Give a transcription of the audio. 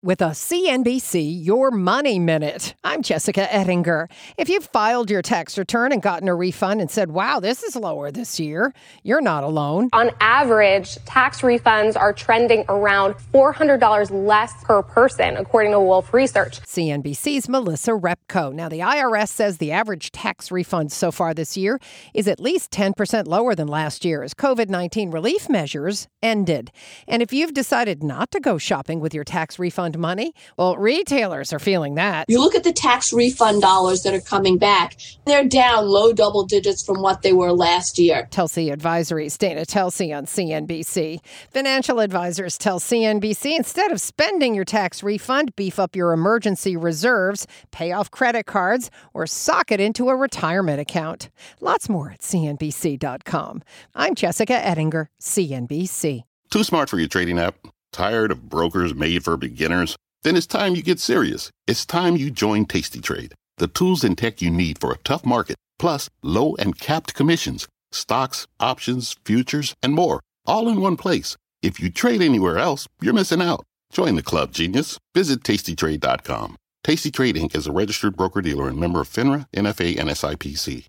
with a CNBC Your Money Minute. I'm Jessica Ettinger. If you've filed your tax return and gotten a refund and said, wow, this is lower this year, you're not alone. On average, tax refunds are trending around $400 less per person, according to Wolfe Research. CNBC's Melissa Repko. Now, the IRS says the average tax refund so far this year is at least 10% lower than last year as COVID 19 relief measures ended. And if you've decided not to go shopping with your tax refund, money? Well, retailers are feeling that. You look at the tax refund dollars that are coming back, they're down low double digits from what they were last year. Telsey Advisory's Dana Telsey on CNBC. Financial advisors tell CNBC instead of spending your tax refund, beef up your emergency reserves, pay off credit cards, or sock it into a retirement account. Lots more at CNBC.com. I'm Jessica Ettinger, CNBC. Too smart for your trading app? Tired of brokers made for beginners? Then it's time you get serious. It's time you join Tasty Trade, the tools and tech you need for a tough market, plus low and capped commissions, stocks, options, futures, and more, all in one place. If you trade anywhere else, you're missing out. Join the club, genius. Visit tastytrade.com. Tasty Trade Inc. is a registered broker dealer and member of FINRA, NFA, and SIPC.